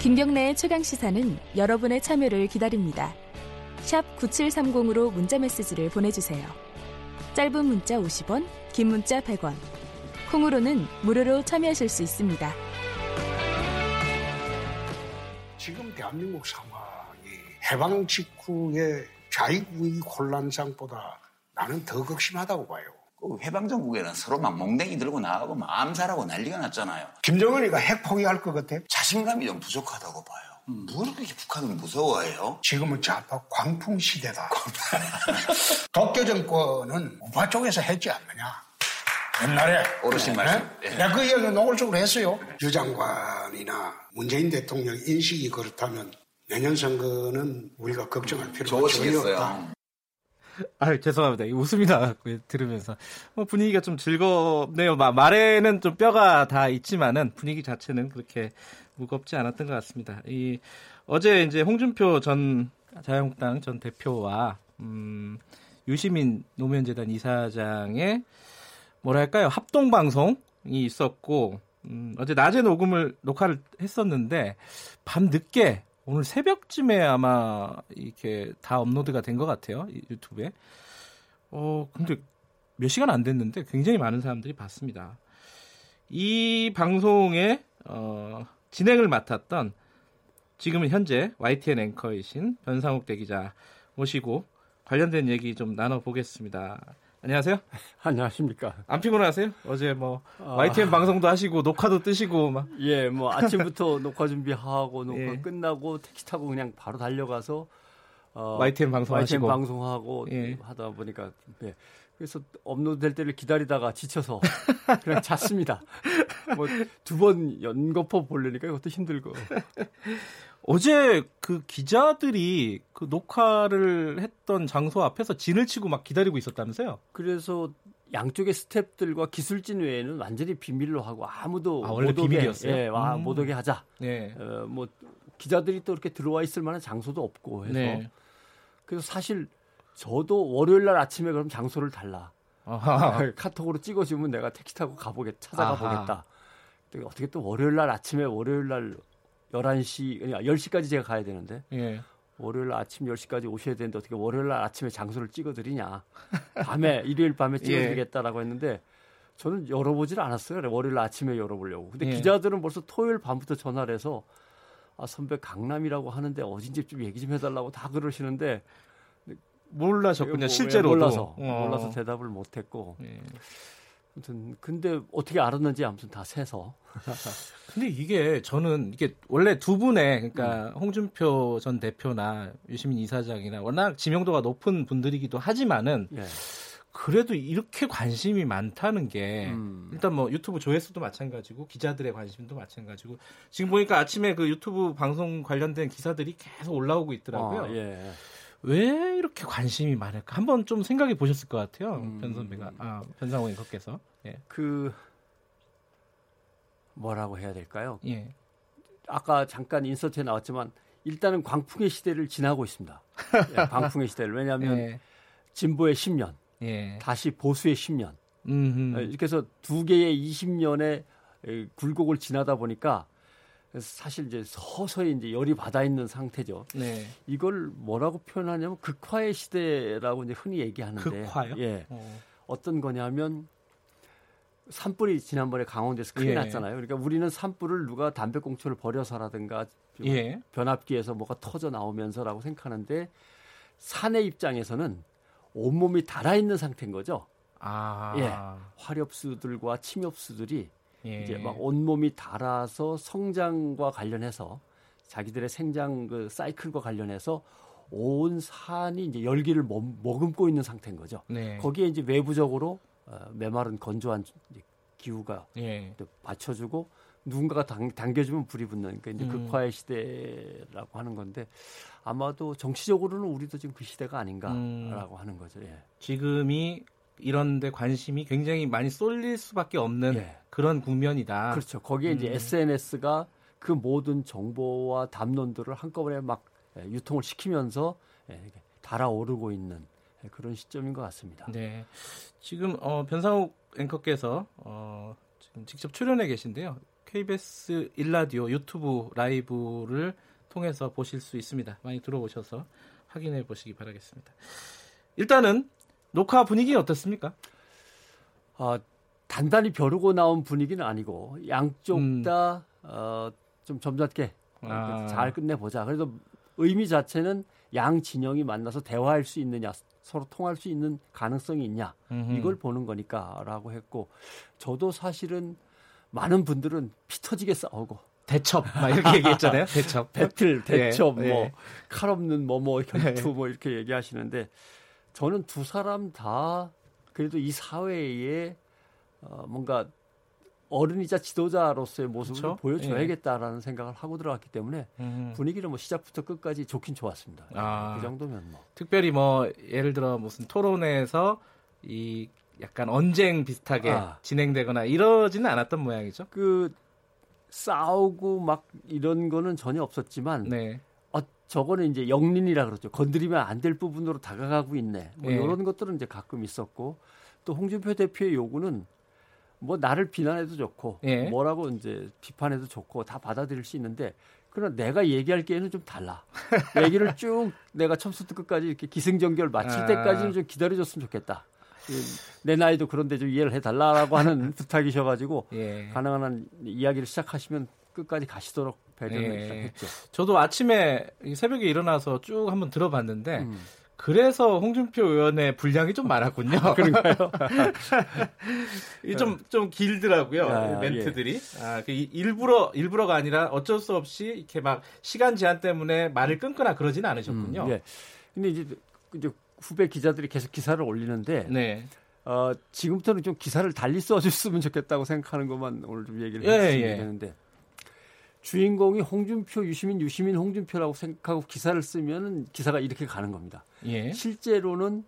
김경래의 최강 시사는 여러분의 참여를 기다립니다. 9730으로 문자 메시지를 보내주세요. 짧은 문자 50원, 긴 문자 100원. 콩으로는 무료로 참여하실 수 있습니다. 지금 대한민국 상황이 해방 직후의 자위국위 혼란상보다 나는 더 극심하다고 봐요. 그 해방정국에는 서로 막 몽댕이 들고 나가고 막 암살하고 난리가 났잖아요. 김정은이가 핵 포기할 것 같아? 자신감이 좀 부족하다고 봐요. 음. 뭘 그렇게 북한을 무서워해요? 지금은 좌파 광풍 시대다. 독교 정권은 우파 쪽에서 했지 않느냐. 옛날에 어르신 말씀. 네? 내가 그 이야기 노골적으로 했어요. 유 장관이나 문재인 대통령 인식이 그렇다면 내년 선거는 우리가 걱정할 필요가 전혀 없다. 아 죄송합니다. 웃음이 나왔고요. 들으면서 뭐 분위기가 좀 즐겁네요. 말에는 좀 뼈가 다 있지만은 분위기 자체는 그렇게 무겁지 않았던 것 같습니다. 이 어제 이제 홍준표 전 자유한국당 전 대표와 음, 유시민 노무현재단 이사장의 뭐랄까요 합동 방송이 있었고 음, 어제 낮에 녹음을 녹화를 했었는데 밤 늦게 오늘 새벽쯤에 아마 이렇게 다 업로드가 된 것 같아요 유튜브에. 어 근데 몇 시간 안 됐는데 굉장히 많은 사람들이 봤습니다. 이 방송에 어, 진행을 맡았던 지금은 현재 YTN 앵커이신 변상욱 대기자 모시고 관련된 얘기 좀 나눠보겠습니다. 안녕하세요. 안녕하십니까. 안 피곤하세요? 어제 뭐 아... YTN 방송도 하시고 녹화도 뜨시고 막. 예, 뭐 아침부터 녹화 준비하고 녹화 예. 끝나고 택시 타고 그냥 바로 달려가서 어, YTN 방송 YTN 하시고 방송하고 예. 하다 보니까 예. 그래서 업로드 될 때를 기다리다가 지쳐서 그냥 잤습니다. 뭐 두 번 연거푸 보려니까 이것도 힘들고. 어제 그 기자들이 그 녹화를 했던 장소 앞에서 진을 치고 막 기다리고 있었다면서요? 그래서 양쪽의 스탭들과 기술진 외에는 완전히 비밀로 하고 아무도 아, 원래 못 오게, 비밀이었어요. 예, 와, 음. 못 오게 하자. 네. 어, 뭐 기자들이 또 이렇게 들어와 있을 만한 장소도 없고 해서 네. 그래서 사실 저도 월요일 날 아침에 그럼 장소를 달라. 아하. 카톡으로 찍어주면 내가 택시 타고 가보겠 찾아가 아하. 보겠다. 어떻게 또 월요일 날 아침에 월요일 날 11시, 아니 10시까지 제가 가야 되는데. 예. 월요일 아침 10시까지 오셔야 되는데 어떻게 월요일 날 아침에 장소를 찍어드리냐. 밤에, 일요일 밤에 예. 찍어드리겠다라고 했는데 저는 열어보질 않았어요. 월요일 아침에 열어보려고. 근데 예. 기자들은 벌써 토요일 밤부터 전화를 해서 아, 선배 강남이라고 하는데 어딘지 좀 얘기 좀 해달라고 다 그러시는데 몰라셨군요. 뭐, 실제로 몰라서 어. 몰라서 대답을 못했고. 예. 아무튼 근데 어떻게 알았는지 아무튼 다 세서. 근데 이게 저는 이게 원래 두 분의 그러니까 음. 홍준표 전 대표나 유시민 이사장이나 워낙 지명도가 높은 분들이기도 하지만은 예. 그래도 이렇게 관심이 많다는 게 음. 일단 뭐 유튜브 조회수도 마찬가지고 기자들의 관심도 마찬가지고 지금 보니까 아침에 그 유튜브 방송 관련된 기사들이 계속 올라오고 있더라고요. 어, 예. 왜 이렇게 관심이 많을까? 한번 좀 생각해 보셨을 것 같아요. 음. 변 선배가, 아, 변상호 앵커께서. 예. 그, 뭐라고 해야 될까요? 예. 아까 잠깐 인서트에 나왔지만 일단은 광풍의 시대를 지나고 있습니다. 예, 광풍의 시대를. 왜냐하면 예. 진보의 10년, 예. 다시 보수의 10년. 음흠. 예, 이렇게 해서 두 개의 20년의 굴곡을 지나다 보니까 사실 이제 서서히 이제 열이 받아 있는 상태죠. 네. 이걸 뭐라고 표현하냐면 극화의 시대라고 이제 흔히 얘기하는데. 극화요? 예. 어. 어떤 거냐면 산불이 지난번에 강원도에서 큰일 예. 났잖아요. 그러니까 우리는 산불을 누가 담배꽁초를 버려서라든가 예. 변압기에서 뭐가 터져 나오면서라고 생각하는데 산의 입장에서는 온몸이 달아 있는 상태인 거죠. 아. 예. 화렵수들과 침엽수들이 예. 이제 막 온몸이 달아서 성장과 관련해서 자기들의 생장 그 사이클과 관련해서 온 산이 이제 열기를 머금고 있는 상태인 거죠. 네. 거기에 이제 외부적으로 어, 메마른 건조한 기후가 예. 받쳐주고 누군가가 당, 당겨주면 불이 붙는 그러니까 이제 음. 극화의 시대라고 하는 건데 아마도 정치적으로는 우리도 지금 그 시대가 아닌가라고 음. 하는 거죠. 예. 지금이 이런 데 관심이 굉장히 많이 쏠릴 수밖에 없는 예. 그런 국면이다. 그렇죠. 거기에 음. 이제 SNS가 그 모든 정보와 담론들을 한꺼번에 막 예, 유통을 시키면서 예, 달아오르고 있는 예, 그런 시점인 것 같습니다. 네. 지금 어, 변상욱 앵커께서 어, 지금 직접 출연해 계신데요. KBS 일라디오 유튜브 라이브를 통해서 보실 수 있습니다. 많이 들어오셔서 확인해 보시기 바라겠습니다. 일단은 녹화 분위기 어떻습니까? 어, 단단히 벼르고 나온 분위기는 아니고 양쪽 음. 다좀 어, 점잖게 아. 잘 끝내보자. 그래도 의미 자체는 양 진영이 만나서 대화할 수 있느냐, 서로 통할 수 있는 가능성이 있냐, 음흠. 이걸 보는 거니까라고 했고, 저도 사실은 많은 분들은 피 터지게 싸우고, 대첩 막 이렇게 얘기했잖아요. 대첩. 배틀, 대첩, 예, 뭐, 칼 없는 뭐뭐 결투 뭐 이렇게 얘기하시는데, 저는 두 사람 다 그래도 이 사회에 어, 뭔가 어른이자 지도자로서의 모습을 그렇죠? 보여줘야겠다라는 예. 생각을 하고 들어갔기 때문에 음. 분위기는 뭐 시작부터 끝까지 좋긴 좋았습니다. 아, 그 정도면 뭐. 특별히 뭐 예를 들어 무슨 토론에서 이 약간 언쟁 비슷하게 아. 진행되거나 이러지는 않았던 모양이죠. 그 싸우고 막 이런 거는 전혀 없었지만 네. 어, 저거는 이제 영린이라 그러죠. 건드리면 안 될 부분으로 다가가고 있네. 뭐 네. 이런 것들은 이제 가끔 있었고 또 홍준표 대표의 요구는 뭐 나를 비난해도 좋고 예. 뭐라고 이제 비판해도 좋고 다 받아들일 수 있는데 그러나 내가 얘기할 게에는 좀 달라. 얘기를 쭉 내가 처음부터 끝까지 이렇게 기승전결 마칠 아. 때까지는 좀 기다려줬으면 좋겠다. 내 나이도 그런데 좀 이해를 해달라라고 하는 부탁이셔가지고 예. 가능한 한 이야기를 시작하시면 끝까지 가시도록 배려를 예. 했죠. 저도 아침에 새벽에 일어나서 쭉 한번 들어봤는데 음. 그래서 홍준표 의원의 분량이 좀 많았군요. 그런가요? 좀, 좀 길더라고요. 아, 멘트들이. 예. 아, 그 일부러, 일부러가 아니라 어쩔 수 없이 이렇게 막 시간 제한 때문에 말을 끊거나 그러지는 않으셨군요. 음, 예. 근데 이제, 이제 후배 기자들이 계속 기사를 올리는데. 네. 어, 지금부터는 좀 기사를 달리 써줬으면 좋겠다고 생각하는 것만 오늘 좀 얘기를 예, 해주시면 예. 되는데. 주인공이 홍준표, 유시민, 유시민, 홍준표라고 생각하고 기사를 쓰면 기사가 이렇게 가는 겁니다. 예. 실제로는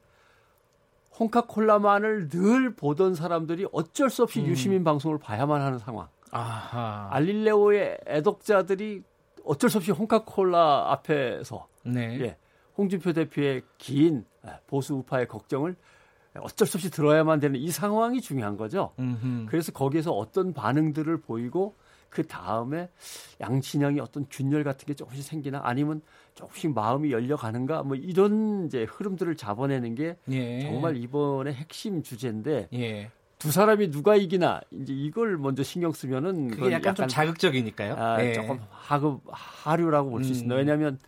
홍카콜라만을 늘 보던 사람들이 어쩔 수 없이 음. 유시민 방송을 봐야만 하는 상황. 아하. 알릴레오의 애독자들이 어쩔 수 없이 홍카콜라 앞에서 네. 예, 홍준표 대표의 긴 보수 우파의 걱정을 어쩔 수 없이 들어야만 되는 이 상황이 중요한 거죠. 음흠. 그래서 거기에서 어떤 반응들을 보이고 그 다음에 양친형이 어떤 균열 같은 게 조금씩 생기나 아니면 조금씩 마음이 열려가는가 뭐 이런 이제 흐름들을 잡아내는 게 예. 정말 이번에 핵심 주제인데 예. 두 사람이 누가 이기나 이제 이걸 먼저 신경 쓰면은 그게 약간, 약간 좀 자극적이니까요. 아, 예. 조금 하급 하류라고 볼수 있습니다. 음. 왜냐하면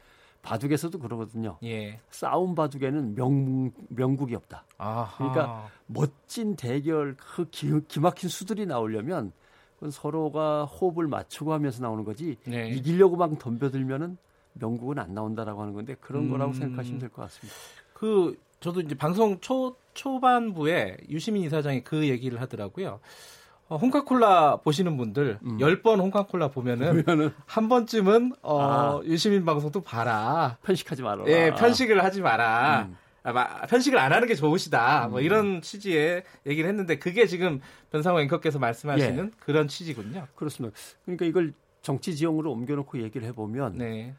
바둑에서도 그러거든요. 예. 싸움 바둑에는 명, 명국이 없다. 아하. 그러니까 멋진 대결 그 기, 기막힌 수들이 나오려면 서로가 호흡을 맞추고 하면서 나오는 거지 네. 이기려고 막 덤벼들면은 명국은 안 나온다라고 하는 건데 그런 음... 거라고 생각하시면 될 것 같습니다. 그 저도 이제 방송 초 초반부에 유시민 이사장이 그 얘기를 하더라고요. 어, 홍카콜라 보시는 분들 음. 10번 홍카콜라 보면은, 보면은, 한 번쯤은 어, 아. 유시민 방송도 봐라. 편식하지 마라. 예, 편식을 하지 마라. 음. 아, 편식을 안 하는 게 좋으시다. 뭐 음. 이런 취지의 얘기를 했는데 그게 지금 변상호 앵커께서 말씀하시는 예. 그런 취지군요. 그렇습니다. 그러니까 이걸 정치 지형으로 옮겨놓고 얘기를 해보면 네.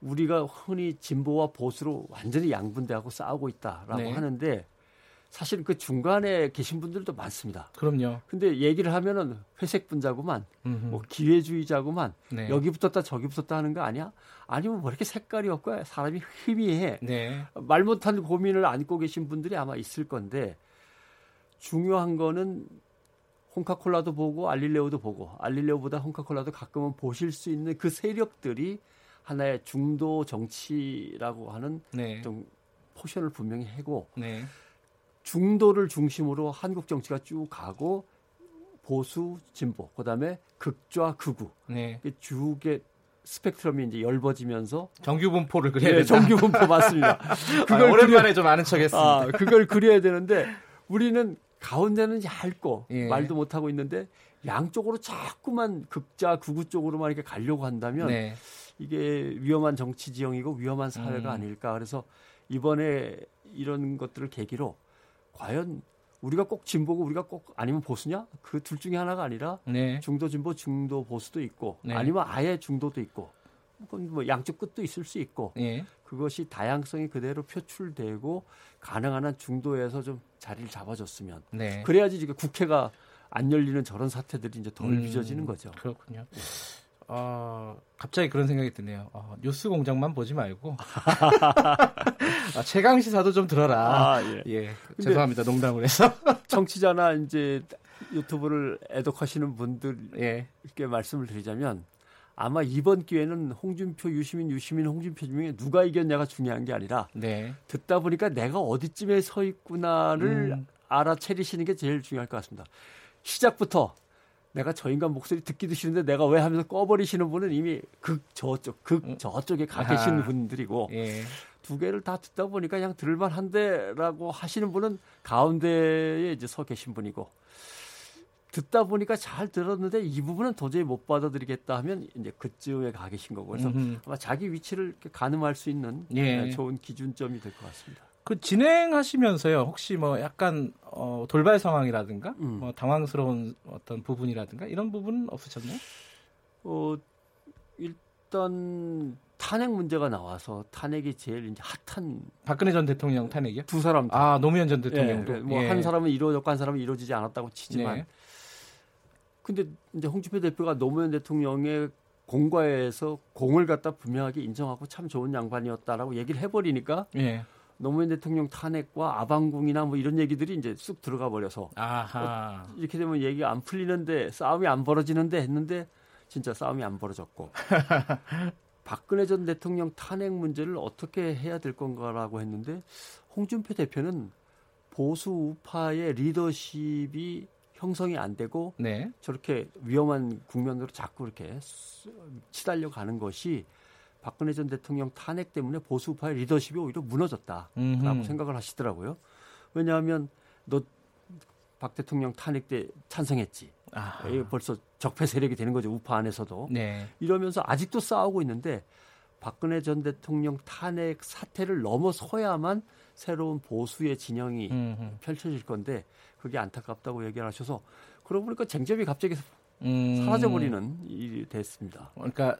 우리가 흔히 진보와 보수로 완전히 양분되하고 싸우고 있다라고 네. 하는데 사실 그 중간에 계신 분들도 많습니다. 그럼요. 근데 얘기를 하면은 회색 분자구만, 음흠. 뭐 기회주의자구만, 네. 여기 붙었다 저기 붙었다 하는 거 아니야? 아니면 뭐 이렇게 색깔이 없고 사람이 희미해. 네. 말 못한 고민을 안고 계신 분들이 아마 있을 건데 중요한 거는 홍카콜라도 보고 알릴레오도 보고 알릴레오보다 홍카콜라도 가끔은 보실 수 있는 그 세력들이 하나의 중도 정치라고 하는 네. 좀 포션을 분명히 하고 네. 중도를 중심으로 한국 정치가 쭉 가고 보수 진보 그다음에 극좌 극우 네. 주의 스펙트럼이 이제 넓어지면서 정규 분포를 그려야 네, 정규 분포 맞습니다. 그걸 아, 오랜만에 그려, 좀 아는 척했습니다. 아, 그걸 그려야 되는데 우리는 가운데는 얇고 예. 말도 못 하고 있는데 양쪽으로 자꾸만 극자 극우 쪽으로만 이렇게 가려고 한다면 네. 이게 위험한 정치 지형이고 위험한 사회가 음. 아닐까. 그래서 이번에 이런 것들을 계기로 과연 우리가 꼭 진보고 우리가 꼭 아니면 보수냐? 그 둘 중에 하나가 아니라 네. 중도 진보, 중도 보수도 있고 네. 아니면 아예 중도도 있고 뭐 양쪽 끝도 있을 수 있고 네. 그것이 다양성이 그대로 표출되고 가능한 한 중도에서 좀 자리를 잡아줬으면 네. 그래야지 지금 국회가 안 열리는 저런 사태들이 이제 덜 음, 빚어지는 거죠. 그렇군요. 어, 갑자기 그런 생각이 드네요. 어, 뉴스 공장만 보지 말고 아, 최강 시사도 좀 들어라. 아, 예. 예. 죄송합니다. 농담을 해서. 청취자나 이제 유튜브를 애독하시는 분들께 예. 말씀을 드리자면 아마 이번 기회는 홍준표, 유시민, 유시민, 홍준표 중에 누가 이겼냐가 중요한 게 아니라 네. 듣다 보니까 내가 어디쯤에 서 있구나를 음. 알아채리시는 게 제일 중요할 것 같습니다. 시작부터 내가 저 인간 목소리 듣기도 싫은데 내가 왜 하면서 꺼버리시는 분은 이미 극 저쪽 극 음. 저쪽에 가 계신 분들이고 예. 두 개를 다 듣다 보니까 그냥 들을만 한데라고 하시는 분은 가운데에 이제 서 계신 분이고 듣다 보니까 잘 들었는데 이 부분은 도저히 못 받아들이겠다 하면 이제 그쯤에 가 계신 거고 그래서 음흠. 아마 자기 위치를 가늠할 수 있는 예. 좋은 기준점이 될 것 같습니다. 그 진행하시면서요 혹시 뭐 약간 어, 돌발 상황이라든가 음. 뭐 당황스러운 어떤 부분이라든가 이런 부분은 없으셨나요? 어 일단 탄핵 문제가 나와서 탄핵이 제일 이제 핫한 박근혜 전 대통령 탄핵이요? 두 사람 아 노무현 전 대통령도 예, 뭐한 예. 사람은 이루어졌고 한 사람은 이루어지지 않았다고 치지만 네. 근데 이제 홍준표 대표가 노무현 대통령의 공과에서 공을 갖다 분명하게 인정하고 참 좋은 양반이었다라고 얘기를 해버리니까 예. 노무현 대통령 탄핵과 아방궁이나 뭐 이런 얘기들이 이제 쑥 들어가 버려서 어, 이렇게 되면 얘기가 안 풀리는데 싸움이 안 벌어지는데 했는데 진짜 싸움이 안 벌어졌고 박근혜 전 대통령 탄핵 문제를 어떻게 해야 될 건가라고 했는데 홍준표 대표는 보수 우파의 리더십이 형성이 안 되고 네. 저렇게 위험한 국면으로 자꾸 이렇게 치달려 가는 것이 박근혜 전 대통령 탄핵 때문에 보수파의 리더십이 오히려 무너졌다라고 음흠. 생각을 하시더라고요. 왜냐하면 너 박 대통령 탄핵 때 찬성했지. 아하. 벌써 적폐 세력이 되는 거죠. 우파 안에서도. 네. 이러면서 아직도 싸우고 있는데 박근혜 전 대통령 탄핵 사태를 넘어서야만 새로운 보수의 진영이 음흠. 펼쳐질 건데 그게 안타깝다고 얘기를 하셔서 그러고 보니까 쟁점이 갑자기 음. 사라져 버리는 일이 됐습니다. 그러니까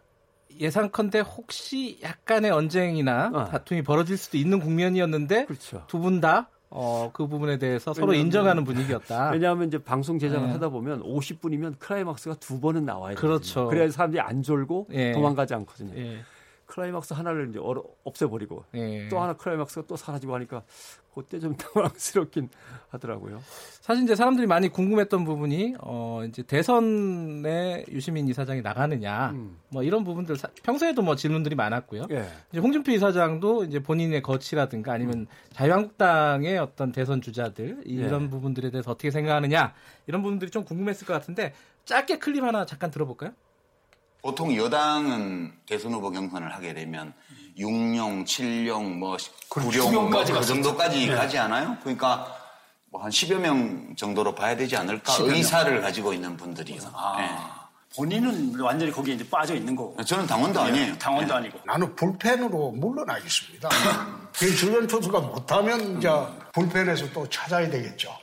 예상컨대 혹시 약간의 언쟁이나 어. 다툼이 벌어질 수도 있는 국면이었는데 그렇죠. 두분 다 어, 그 부분에 대해서 서로 인정하는 분위기였다. 왜냐하면 이제 방송 제작을 네. 하다 보면 50분이면 클라이막스가 두 번은 나와야 돼요. 그렇죠. 그래야 사람들이 안 졸고 예. 도망가지 않거든요. 예. 클라이막스 하나를 이제 얼어, 없애버리고 예. 또 하나 클라이막스가 또 사라지고 하니까 그때 좀 당황스럽긴 하더라고요. 사실 이제 사람들이 많이 궁금했던 부분이 어 이제 대선에 유시민 이사장이 나가느냐 음. 뭐 이런 부분들 사, 평소에도 뭐 질문들이 많았고요. 예. 이제 홍준표 이사장도 이제 본인의 거취라든가 아니면 음. 자유한국당의 어떤 대선 주자들 이런 예. 부분들에 대해서 어떻게 생각하느냐 이런 부분들이 좀 궁금했을 것 같은데 짧게 클립 하나 잠깐 들어볼까요? 보통 여당은 대선 후보 경선을 하게 되면 6용, 7용, 뭐 9용 뭐그 정도까지 네. 가지 않아요? 그러니까 뭐 한 10여 명 정도로 봐야 되지 않을까? 의사를 가지고 있는 분들이요. 아. 네. 본인은 완전히 거기에 이제 빠져 있는 거고. 저는 당원도 네, 아니에요. 당원도 네. 아니고. 나는 불펜으로 물러나겠습니다. 그 주변 투수가 못하면 이제 불펜에서 또 찾아야 되겠죠.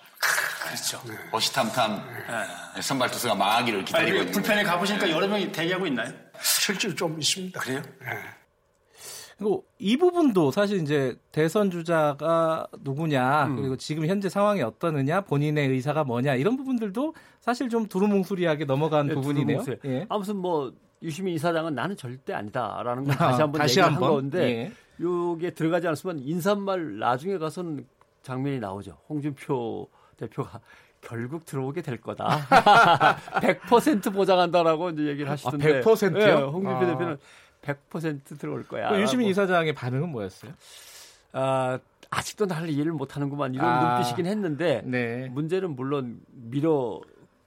그렇죠. 네. 어시탐탐 네. 선발 투수가 망하기를 기다리고 있는 불펜에 가보시니까 여러 명이 대기하고 있나요? 실제로 좀 있습니다. 그래요? 네. 그리고 이 부분도 사실 이제 대선 주자가 누구냐 음. 그리고 지금 현재 상황이 어떠느냐 본인의 의사가 뭐냐 이런 부분들도 사실 좀 두루뭉술이하게 넘어간 네, 부분이네요. 예. 아무튼 뭐 유시민 이사장은 나는 절대 아니다라는 걸 다시 한번 다시 얘기한 번? 건데 예. 요게 들어가지 않았으면 인사말 나중에 가서는 장면이 나오죠. 홍준표 대표가 결국 들어오게 될 거다. 100% 보장한다라고 이제 얘기를 하시던데. 아, 100%요? 네, 홍준표 아. 대표는 100% 들어올 거야. 유시민 이사장의 반응은 뭐였어요? 아, 아직도 나를 이해를 못 하는구만 이런 아. 눈빛이긴 했는데 네. 문제는 물론 밀어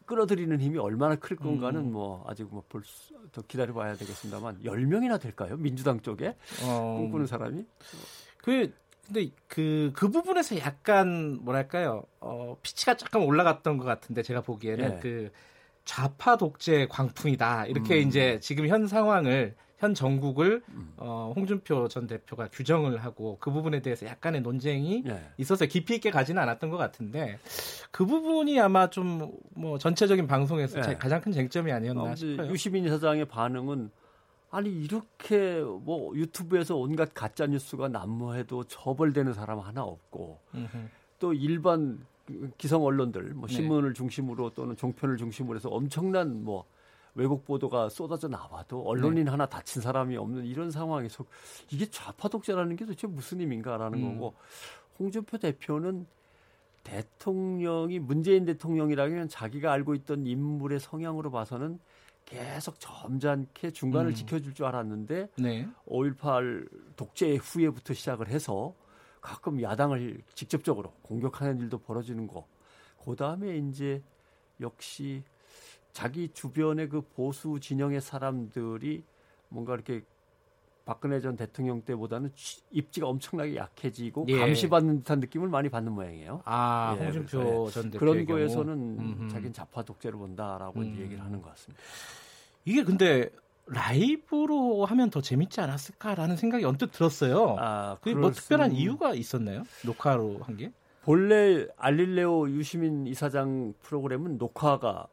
끌어들이는 힘이 얼마나 클 건가는 음. 뭐 아직 뭐볼더 기다려 봐야 되겠습니다만 10명이나 될까요? 민주당 쪽에 어. 꿈꾸는 사람이? 그 근데 그, 그 부분에서 약간 뭐랄까요, 어, 피치가 조금 올라갔던 것 같은데 제가 보기에는 예. 그 좌파 독재 광풍이다. 이렇게 음. 이제 지금 현 상황을 현 정국을 음. 어, 홍준표 전 대표가 규정을 하고 그 부분에 대해서 약간의 논쟁이 예. 있어서 깊이 있게 가지는 않았던 것 같은데 그 부분이 아마 좀 뭐 전체적인 방송에서 예. 가장 큰 쟁점이 아니었나 어, 싶어요. 유시민 사장의 반응은 아니 이렇게 뭐 유튜브에서 온갖 가짜 뉴스가 난무해도 처벌되는 사람 하나 없고 음흠. 또 일반 기성 언론들, 뭐 네. 신문을 네. 중심으로 또는 종편을 중심으로 해서 엄청난 뭐 외국 보도가 쏟아져 나와도 언론인 네. 하나 다친 사람이 없는 이런 상황에서 이게 좌파 독재라는 게 도대체 무슨 의미인가라는 음. 거고 홍준표 대표는 대통령이 문재인 대통령이라면 자기가 알고 있던 인물의 성향으로 봐서는 계속 점잖게 중간을 음. 지켜줄 줄 알았는데 네. 5.18 독재 후에부터 시작을 해서 가끔 야당을 직접적으로 공격하는 일도 벌어지는 거. 그 다음에 이제 역시 자기 주변의 그 보수 진영의 사람들이 뭔가 이렇게 박근혜 전 대통령 때보다는 입지가 엄청나게 약해지고 예. 감시받는 듯한 느낌을 많이 받는 모양이에요. 아, 예, 홍준표 전 대표 그런 거에서는 음흠. 자기는 자파 독재를 본다라고 음. 얘기를 하는 것 같습니다. 이게 근데 라이브로 하면 더 재밌지 않았을까라는 생각이 언뜻 들었어요. 아, 그게 뭐 특별한 이유가 있었나요? 녹화로 한 게? 본래 알릴레오 유시민 이사장 프로그램은 녹화가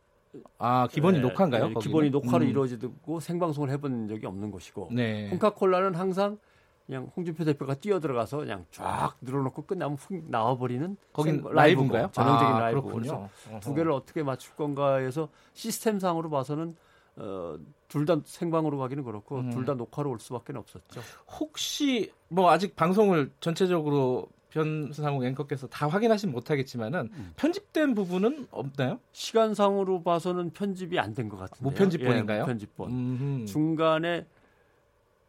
아 기본이 네, 녹화인가요? 네, 기본이 녹화로 음. 이루어지고 생방송을 해본 적이 없는 것이고 네. 콩카콜라는 항상 그냥 홍준표 대표가 뛰어 들어가서 그냥 쫙 늘어놓고 끝나면 훅 나와버리는 거긴 라이브인가요? 전형적인 아, 라이브. 그래서 두 개를 어떻게 맞출 건가 해서 시스템상으로 봐서는 어, 둘 다 생방으로 가기는 그렇고 음. 둘다 녹화로 올 수밖에 없었죠. 혹시 뭐 아직 방송을 전체적으로 변상욱 앵커께서 다 확인하진 못하겠지만은 음. 편집된 부분은 없나요? 시간상으로 봐서는 편집이 안 된 것 같은데요. 무편집본인가요? 예, 무편집본. 음흠. 중간에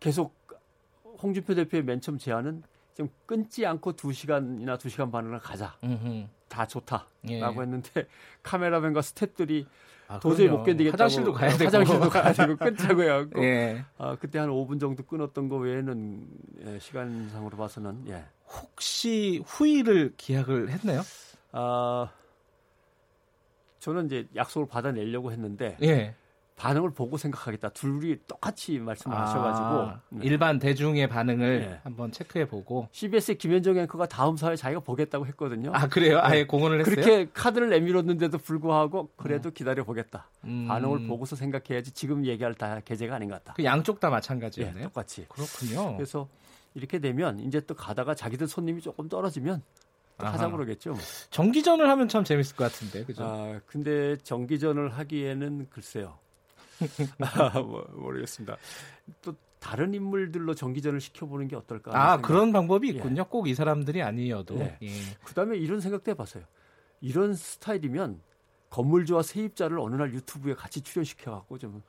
계속 홍준표 대표의 맨 처음 제안은 좀 끊지 않고 2시간이나 2시간 반을 가자. 음흠. 다 좋다라고 예. 했는데 카메라맨과 스탭들이 아, 도저히 못 견디겠다고 화장실도 가야 되고 화장실도 가야 되고 끊자고 해갖고 예. 아, 그때 한 5분 정도 끊었던 거 외에는 예, 시간상으로 봐서는 예. 혹시 후위를 기약을 했나요? 아 저는 이제 약속을 받아내려고 했는데 예. 반응을 보고 생각하겠다. 둘이 똑같이 말씀을 아, 하셔가지고 네. 일반 대중의 반응을 네. 한번 체크해 보고 CBS의 김현정 앵커가 다음 사회 자기가 보겠다고 했거든요. 아 그래요? 아예 네. 공언을 했어요. 그렇게 카드를 내밀었는데도 불구하고 그래도 음. 기다려 보겠다. 음. 반응을 보고서 생각해야지 지금 얘기할 다 계제가 아닌 것 같다. 그 양쪽 다 마찬가지였네요. 네, 똑같이. 그렇군요. 그래서 이렇게 되면 이제 또 가다가 자기들 손님이 조금 떨어지면 하자 그러겠죠. 정기전을 하면 참 재밌을 것 같은데, 그죠? 아, 근데 정기전을 하기에는 글쎄요. 아, 뭐, 모르겠습니다. 또 다른 인물들로 정기전을 시켜보는 게 어떨까? 아. 그런 방법이 있군요. 예. 꼭이 사람들이 아니어도. 네. 예. 그 다음에 이런 생각도 해봤어요. 이런 스타일이면 건물주와 세입자를 어느 날 유튜브에 같이 출연시켜갖고 좀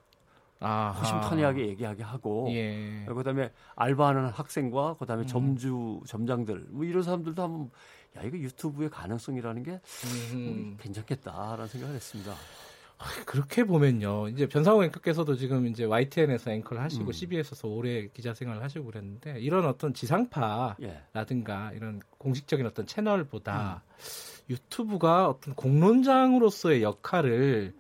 아하. 허심탄회하게 얘기하게 하고 예. 그다음에 알바하는 학생과 그다음에 음. 점주 점장들 뭐 이런 사람들도 한번 야 이거 유튜브의 가능성이라는 게 음. 괜찮겠다라는 생각을 했습니다. 그렇게 보면요. 이제 변상호 앵커께서도 지금 이제 YTN에서 앵커를 하시고 음. CBS에서 오래 기자 생활을 하시고 그랬는데 이런 어떤 지상파라든가 예. 이런 공식적인 어떤 채널보다 음. 유튜브가 어떤 공론장으로서의 역할을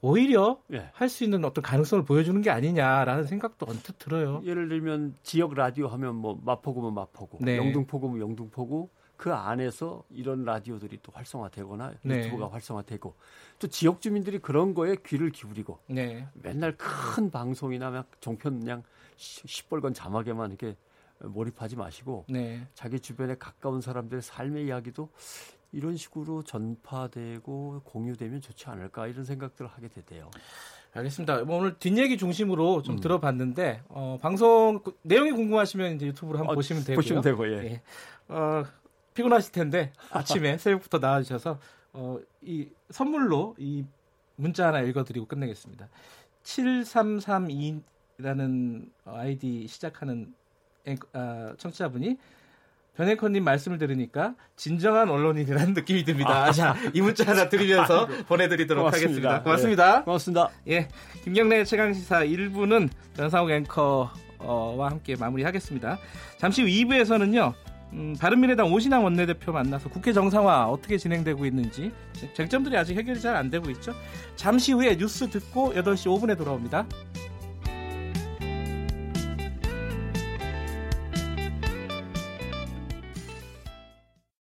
오히려 예. 할수 있는 어떤 가능성을 보여주는 게 아니냐라는 생각도 언뜻 들어요. 예를 들면 지역 라디오 하면 뭐 마포구면 마포구, 네. 영등포구면 영등포구, 그 안에서 이런 라디오들이 또 활성화되거나 네. 유튜브가 활성화되고 또 지역 주민들이 그런 거에 귀를 기울이고 네. 맨날 큰 방송이나 막 종편 그냥 시뻘건 자막에만 이렇게 몰입하지 마시고 네. 자기 주변에 가까운 사람들의 삶의 이야기도 이런 식으로 전파되고 공유되면 좋지 않을까 이런 생각들을 하게 되대요. 알겠습니다. 뭐 오늘 뒷얘기 중심으로 좀 음. 들어봤는데 어, 방송 그, 내용이 궁금하시면 이제 유튜브로 한번 어, 보시면 되고요. 보시면 되고 예. 예. 어, 피곤하실 텐데 아침에 새벽부터 나와주셔서 어, 이 선물로 이 문자 하나 읽어드리고 끝내겠습니다. 7332라는 아이디 시작하는 어, 청취자분이 변혜커님 말씀을 들으니까 진정한 언론인이라는 느낌이 듭니다. 아, 자, 이 문자 하나 드리면서 보내드리도록 고맙습니다. 하겠습니다. 고맙습니다. 네, 고맙습니다. 예, 김경래 최강시사 1부는 변상욱 앵커와 함께 마무리하겠습니다. 잠시 후 2부에서는요. 음, 바른미래당 오신환 원내대표 만나서 국회 정상화 어떻게 진행되고 있는지 쟁점들이 아직 해결이 잘 안 되고 있죠. 잠시 후에 뉴스 듣고 8시 5분에 돌아옵니다.